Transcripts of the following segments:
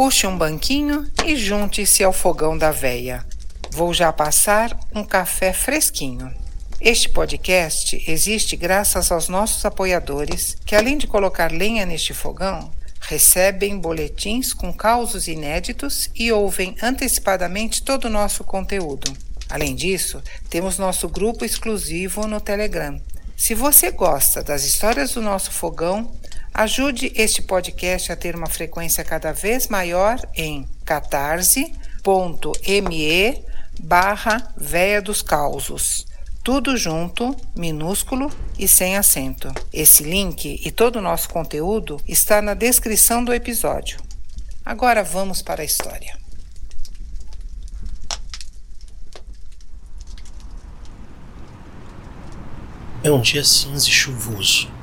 puxe um banquinho e junte-se ao fogão da veia. Vou já passar um café fresquinho. Este podcast existe graças aos nossos apoiadores, que além de colocar lenha neste fogão, recebem boletins com causos inéditos e ouvem antecipadamente todo o nosso conteúdo. Além disso, temos nosso grupo exclusivo no Telegram. Se você gosta das histórias do nosso fogão, ajude este podcast a ter uma frequência cada vez maior em catarse.me barra Véia dos Causos. Tudo junto, minúsculo e sem acento. Esse link e todo o nosso conteúdo está na descrição do episódio. Agora vamos para a história. É um dia cinza e chuvoso.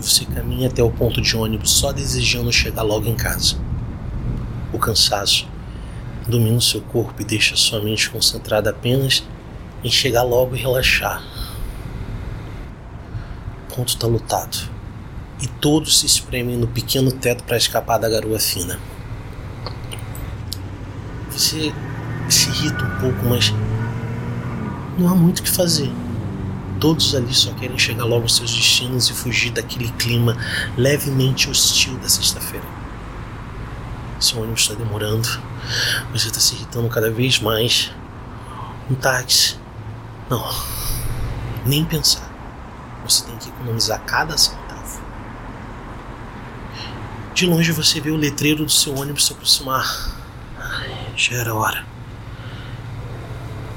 Você caminha até o ponto de ônibus só desejando chegar logo em casa. O cansaço domina seu corpo e deixa sua mente concentrada apenas em chegar logo e relaxar. O ponto está lotado e todos se espremem no pequeno teto para escapar da garoa fina. Você se irrita um pouco, mas não há muito o que fazer. Todos ali só querem chegar logo aos seus destinos e fugir daquele clima levemente hostil da sexta-feira. Seu ônibus está demorando, você está se irritando cada vez mais. Um táxi. Não, nem pensar. Você tem que economizar cada centavo. De longe você vê o letreiro do seu ônibus se aproximar. Já era hora.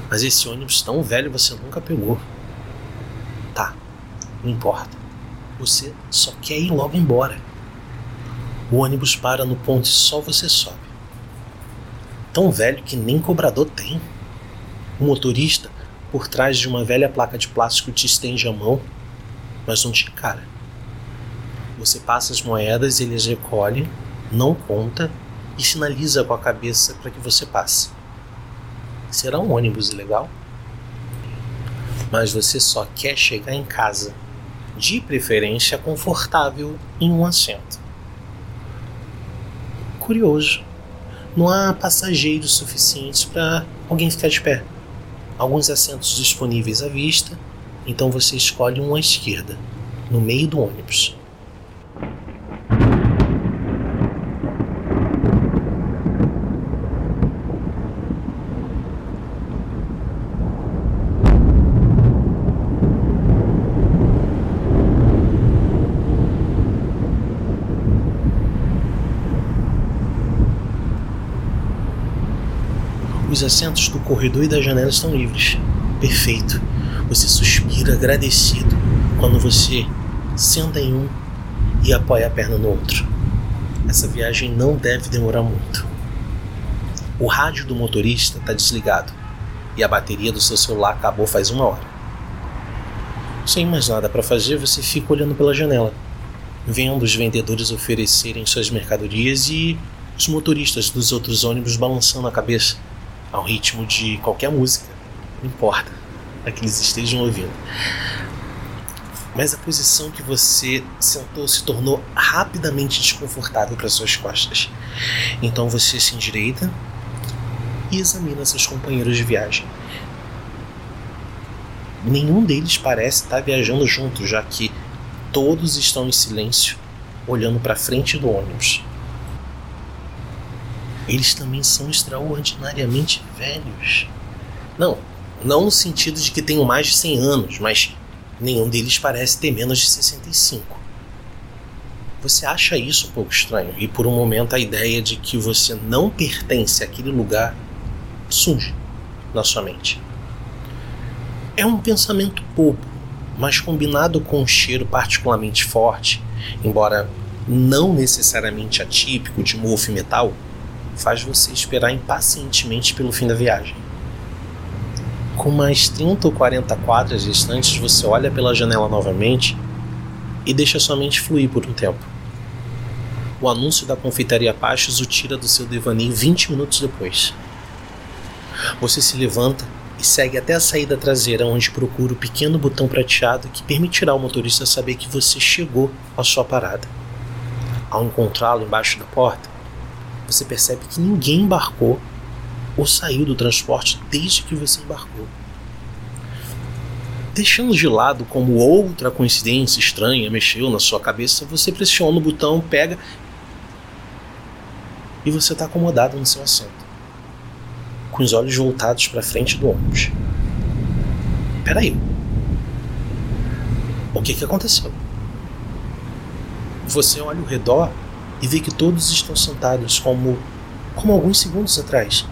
Mas esse ônibus tão velho você nunca pegou. Não importa. Você só quer ir logo embora. O ônibus para no ponto e só você sobe. Tão velho que nem cobrador tem. O motorista, por trás de uma velha placa de plástico, te estende a mão, mas não te encara. Você passa as moedas, ele as recolhe, não conta e sinaliza com a cabeça para que você passe. Será um ônibus ilegal? mas você só quer chegar em casa, de preferência confortável em um assento. Curioso, não há passageiros suficientes para alguém ficar de pé. Alguns assentos disponíveis à vista, então você escolhe um à esquerda, no meio do ônibus. Assentos do corredor e da janela estão livres. Perfeito. Você suspira agradecido quando você senta em um e apoia a perna no outro. Essa viagem não deve demorar muito. O rádio do motorista está desligado e a bateria do seu celular acabou faz uma hora. Sem mais nada para fazer, você fica olhando pela janela, vendo os vendedores oferecerem suas mercadorias e os motoristas dos outros ônibus balançando a cabeça ao ritmo de qualquer música, não importa a que eles estejam ouvindo. Mas a posição que você sentou se tornou rapidamente desconfortável para suas costas. Então você se endireita e examina seus companheiros de viagem. Nenhum deles parece estar viajando junto, já que todos estão em silêncio, olhando para frente do ônibus eles também são extraordinariamente velhos. Não, não no sentido de que tenham mais de 100 anos, mas nenhum deles parece ter menos de 65. Você acha isso um pouco estranho e por um momento a ideia de que você não pertence àquele lugar surge na sua mente. É um pensamento bobo, mas combinado com um cheiro particularmente forte, embora não necessariamente atípico de mofo metal, faz você esperar impacientemente pelo fim da viagem. Com mais 30 ou 40 quadras distantes, você olha pela janela novamente e deixa sua mente fluir por um tempo. O anúncio da confeitaria Pachos o tira do seu devaneio 20 minutos depois. Você se levanta e segue até a saída traseira, onde procura o pequeno botão prateado que permitirá ao motorista saber que você chegou à sua parada. Ao encontrá-lo embaixo da porta, você percebe que ninguém embarcou ou saiu do transporte desde que você embarcou. Deixando de lado como outra coincidência estranha mexeu na sua cabeça, você pressiona o botão, pega e você está acomodado no seu assento, com os olhos voltados para frente do ônibus. Peraí. O que, que aconteceu? Você olha ao redor e vê que todos estão sentados como, como alguns segundos atrás.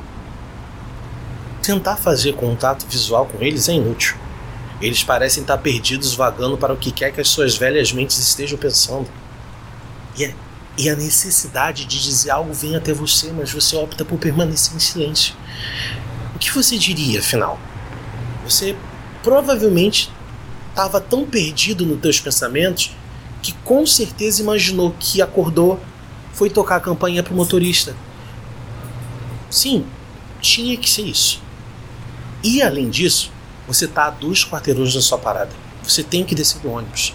Tentar fazer contato visual com eles é inútil. Eles parecem estar perdidos vagando para o que quer que as suas velhas mentes estejam pensando. E, é, e a necessidade de dizer algo vem até você, mas você opta por permanecer em silêncio. O que você diria, afinal? Você provavelmente estava tão perdido nos teus pensamentos que com certeza imaginou que acordou, foi tocar a campainha para o motorista. Sim, tinha que ser isso. E além disso, você está a dois quarteirões da sua parada. Você tem que descer do ônibus.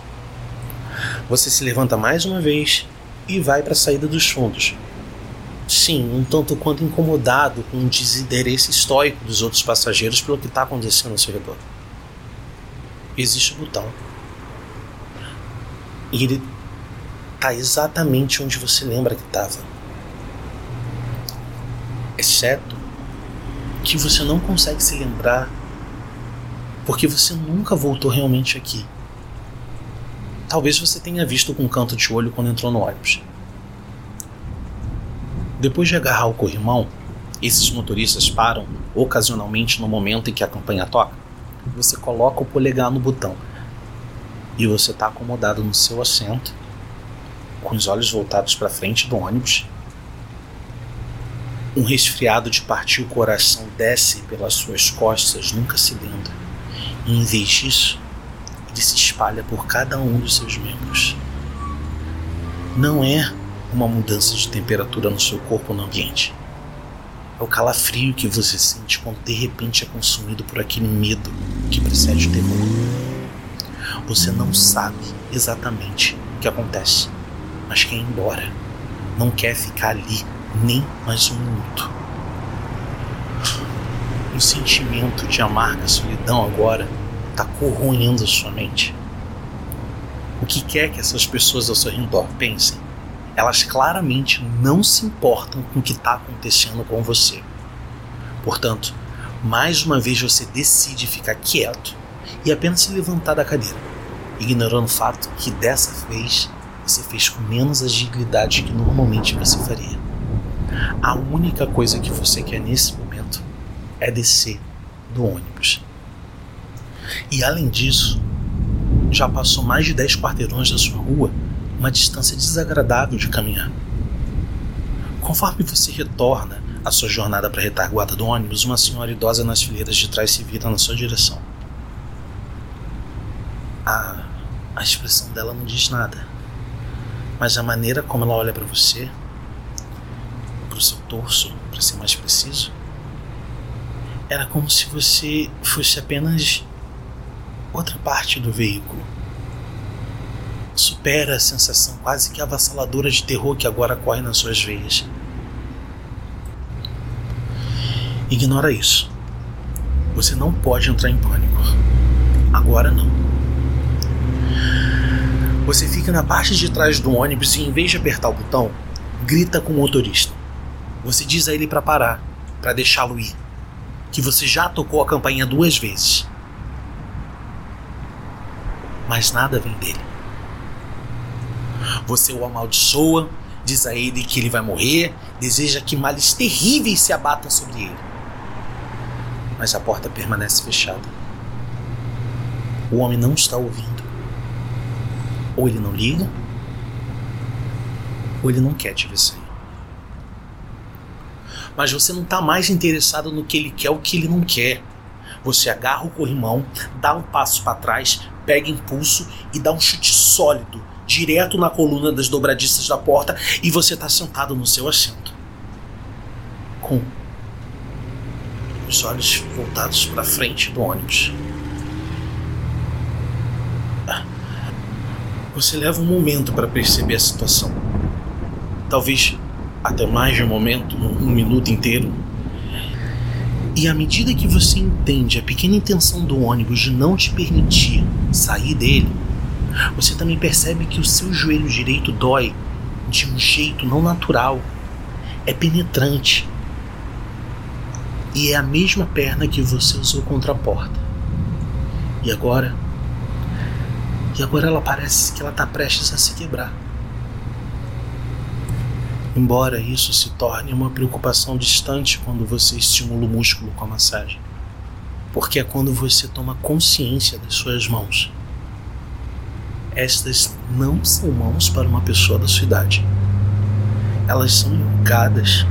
Você se levanta mais uma vez e vai para a saída dos fundos. Sim, um tanto quanto incomodado com o desinteresse estoico dos outros passageiros pelo que está acontecendo ao seu redor. Existe o botão. E ele está exatamente onde você lembra que estava. Exceto que você não consegue se lembrar porque você nunca voltou realmente aqui. Talvez você tenha visto com um canto de olho quando entrou no ônibus. Depois de agarrar o corrimão, esses motoristas param ocasionalmente no momento em que a campanha toca. Você coloca o polegar no botão e você está acomodado no seu assento, com os olhos voltados para frente do ônibus um resfriado de partir o coração desce pelas suas costas, nunca se lendo. E em vez disso, ele se espalha por cada um dos seus membros. Não é uma mudança de temperatura no seu corpo ou no ambiente. É o calafrio que você sente quando de repente é consumido por aquele medo que precede o terror. Você não sabe exatamente o que acontece, mas quer ir embora. Não quer ficar ali nem mais um minuto. O sentimento de amarga solidão agora está corroendo sua mente. O que quer que essas pessoas ao seu redor pensem, elas claramente não se importam com o que está acontecendo com você. Portanto, mais uma vez você decide ficar quieto e apenas se levantar da cadeira, ignorando o fato que dessa vez você fez com menos agilidade que normalmente você faria. A única coisa que você quer nesse momento é descer do ônibus. E além disso, já passou mais de 10 quarteirões da sua rua, uma distância desagradável de caminhar. Conforme você retorna à sua jornada para retaguarda do ônibus, uma senhora idosa nas fileiras de trás se vira na sua direção. A, a expressão dela não diz nada, mas a maneira como ela olha para você para o seu torso, para ser mais preciso, era como se você fosse apenas outra parte do veículo. Supera a sensação quase que avassaladora de terror que agora corre nas suas veias. Ignora isso. Você não pode entrar em pânico. Agora não. Você fica na parte de trás do ônibus e, em vez de apertar o botão, grita com o motorista. Você diz a ele para parar, para deixá-lo ir, que você já tocou a campainha duas vezes. Mas nada vem dele. Você o amaldiçoa, diz a ele que ele vai morrer, deseja que males terríveis se abatam sobre ele. Mas a porta permanece fechada. O homem não está ouvindo. Ou ele não liga, ou ele não quer te ver sair mas você não está mais interessado no que ele quer ou que ele não quer. Você agarra o corrimão, dá um passo para trás, pega impulso e dá um chute sólido direto na coluna das dobradiças da porta e você está sentado no seu assento. Com os olhos voltados para frente do ônibus. Você leva um momento para perceber a situação. Talvez até mais de um momento, um minuto inteiro. E à medida que você entende a pequena intenção do ônibus de não te permitir sair dele, você também percebe que o seu joelho direito dói de um jeito não natural, é penetrante. E é a mesma perna que você usou contra a porta. E agora? E agora ela parece que ela está prestes a se quebrar. Embora isso se torne uma preocupação distante quando você estimula o músculo com a massagem. Porque é quando você toma consciência das suas mãos estas não são mãos para uma pessoa da sua idade. Elas são enrugadas,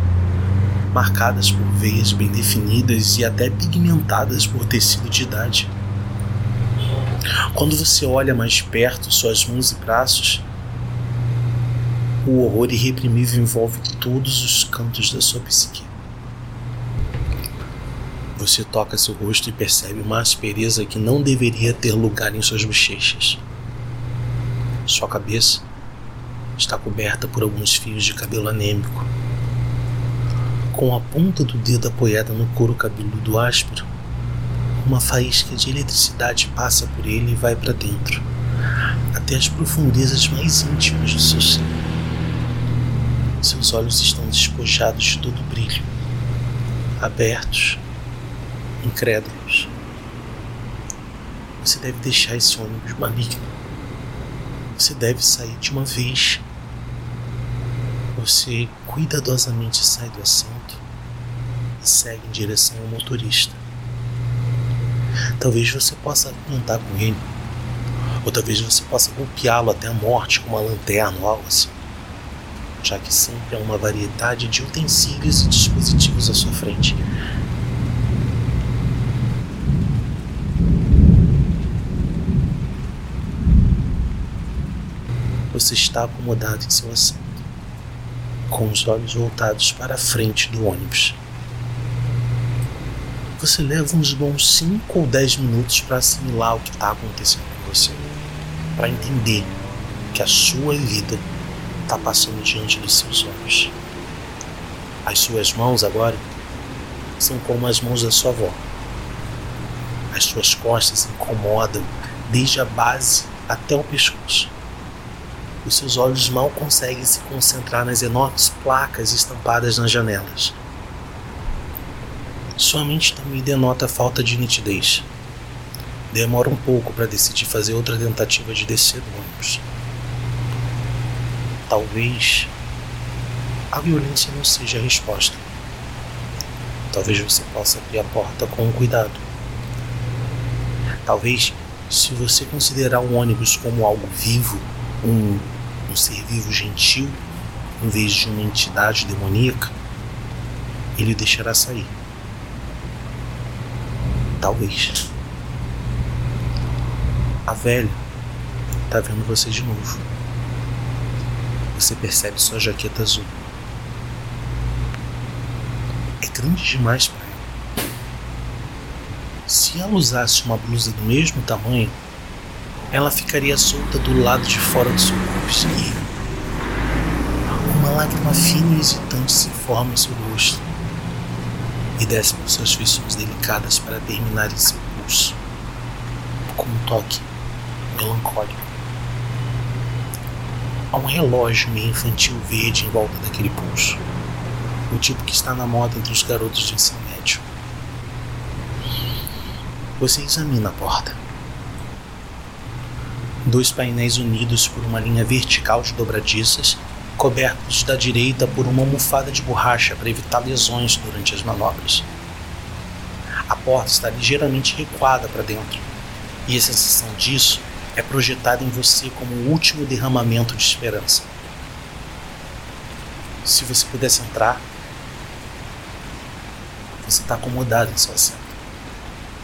marcadas por veias bem definidas e até pigmentadas por tecido de idade. Quando você olha mais perto suas mãos e braços, o horror irreprimível envolve todos os cantos da sua psique. Você toca seu rosto e percebe uma aspereza que não deveria ter lugar em suas bochechas. Sua cabeça está coberta por alguns fios de cabelo anêmico. Com a ponta do dedo apoiada no couro cabeludo áspero, uma faísca de eletricidade passa por ele e vai para dentro, até as profundezas mais íntimas do seu ser. Seus olhos estão despojados de todo brilho, abertos, incrédulos. Você deve deixar esse ônibus maligno você deve sair de uma vez. Você cuidadosamente sai do assento e segue em direção ao motorista. Talvez você possa montar com ele, ou talvez você possa golpeá-lo até a morte com uma lanterna ou algo assim, já que sempre há uma variedade de utensílios e dispositivos à sua frente. Você está acomodado em seu assento, com os olhos voltados para a frente do ônibus. Você leva uns bons 5 ou 10 minutos para assimilar o que está acontecendo com você, para entender que a sua vida está passando diante dos seus olhos. As suas mãos agora são como as mãos da sua avó. As suas costas incomodam desde a base até o pescoço os seus olhos mal conseguem se concentrar nas enormes placas estampadas nas janelas. Sua mente também denota falta de nitidez. Demora um pouco para decidir fazer outra tentativa de descer do ônibus. Talvez a violência não seja a resposta. Talvez você possa abrir a porta com cuidado. Talvez, se você considerar um ônibus como algo vivo, um um ser vivo gentil, em vez de uma entidade demoníaca, ele o deixará sair. Talvez. A velha está vendo você de novo. Você percebe sua jaqueta azul. É grande demais para ela. Se ela usasse uma blusa do mesmo tamanho, ela ficaria solta do lado de fora do seu corpo. Uma lágrima fina e hesitante se forma em seu rosto e desce por suas feições delicadas para terminar em seu pulso, com um toque melancólico. Há um relógio meio infantil verde em volta daquele pulso, o tipo que está na moda entre os garotos de ensino médio. Você examina a porta dois painéis unidos por uma linha vertical de dobradiças, cobertos da direita por uma almofada de borracha para evitar lesões durante as manobras. A porta está ligeiramente recuada para dentro, e a sensação disso é projetada em você como o último derramamento de esperança. Se você pudesse entrar, você está acomodado em seu assento,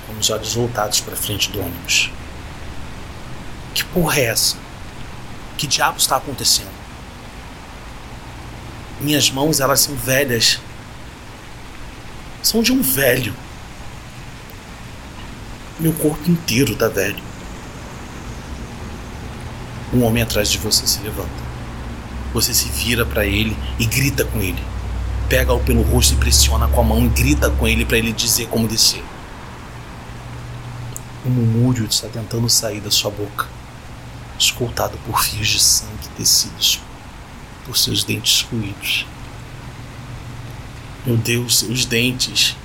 com os olhos voltados para frente do ônibus. Que porra é essa? Que diabo está acontecendo? Minhas mãos, elas são velhas. São de um velho. Meu corpo inteiro tá velho. Um homem atrás de você se levanta. Você se vira para ele e grita com ele. Pega-o pelo rosto e pressiona com a mão e grita com ele para ele dizer como descer. Um murmúrio está tentando sair da sua boca, escoltado por fios de sangue tecidos por seus dentes ruídos. Meu Deus, seus dentes.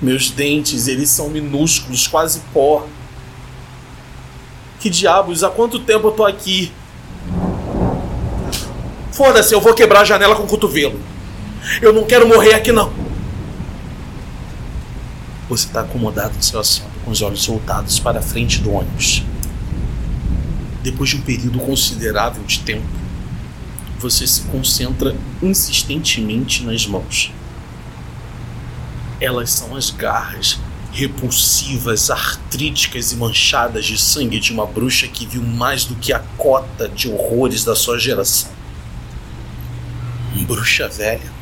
Meus dentes, eles são minúsculos, quase pó. Que diabos, há quanto tempo eu tô aqui? Foda-se, eu vou quebrar a janela com o cotovelo. Eu não quero morrer aqui não. Você está acomodado no seu assento, com os olhos voltados para a frente do ônibus. Depois de um período considerável de tempo, você se concentra insistentemente nas mãos. Elas são as garras repulsivas, artríticas e manchadas de sangue de uma bruxa que viu mais do que a cota de horrores da sua geração. Bruxa velha.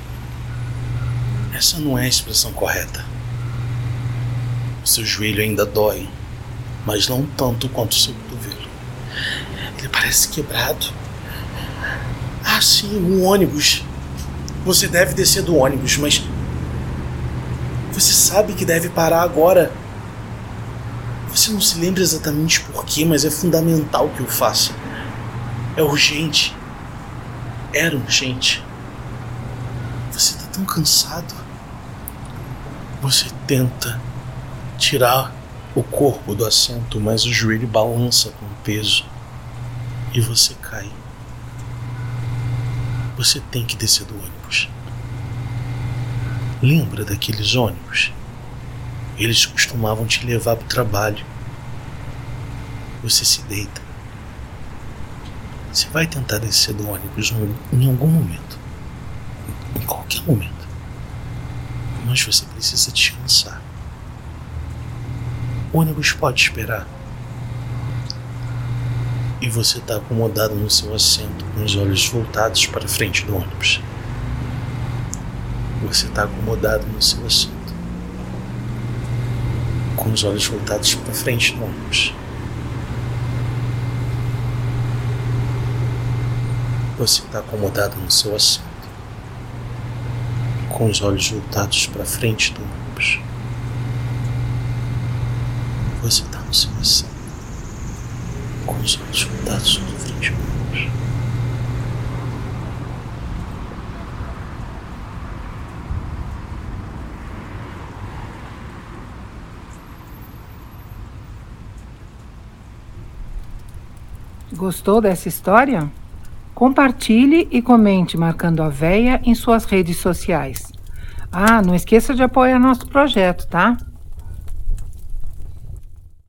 Essa não é a expressão correta. Seu joelho ainda dói, mas não tanto quanto seu cotovelo. Ele parece quebrado. Ah, sim, um ônibus. Você deve descer do ônibus, mas. Você sabe que deve parar agora. Você não se lembra exatamente porquê, mas é fundamental que eu faça. É urgente. Era urgente. Você está tão cansado. Você tenta tirar o corpo do assento, mas o joelho balança com o peso e você cai você tem que descer do ônibus. Lembra daqueles ônibus? Eles costumavam te levar para o trabalho. Você se deita. Você vai tentar descer do ônibus em algum momento. Em qualquer momento. Mas você precisa descansar. O ônibus pode esperar e você está acomodado no seu assento, com os olhos voltados para frente do ônibus. Você está acomodado no seu assento, com os olhos voltados para frente do ônibus. Você está acomodado no seu assento, com os olhos voltados para frente do ônibus. Você está no seu assento os olhos voltados sobre frente humanos. Gostou dessa história? Compartilhe e comente marcando a véia em suas redes sociais. Ah, não esqueça de apoiar nosso projeto, tá?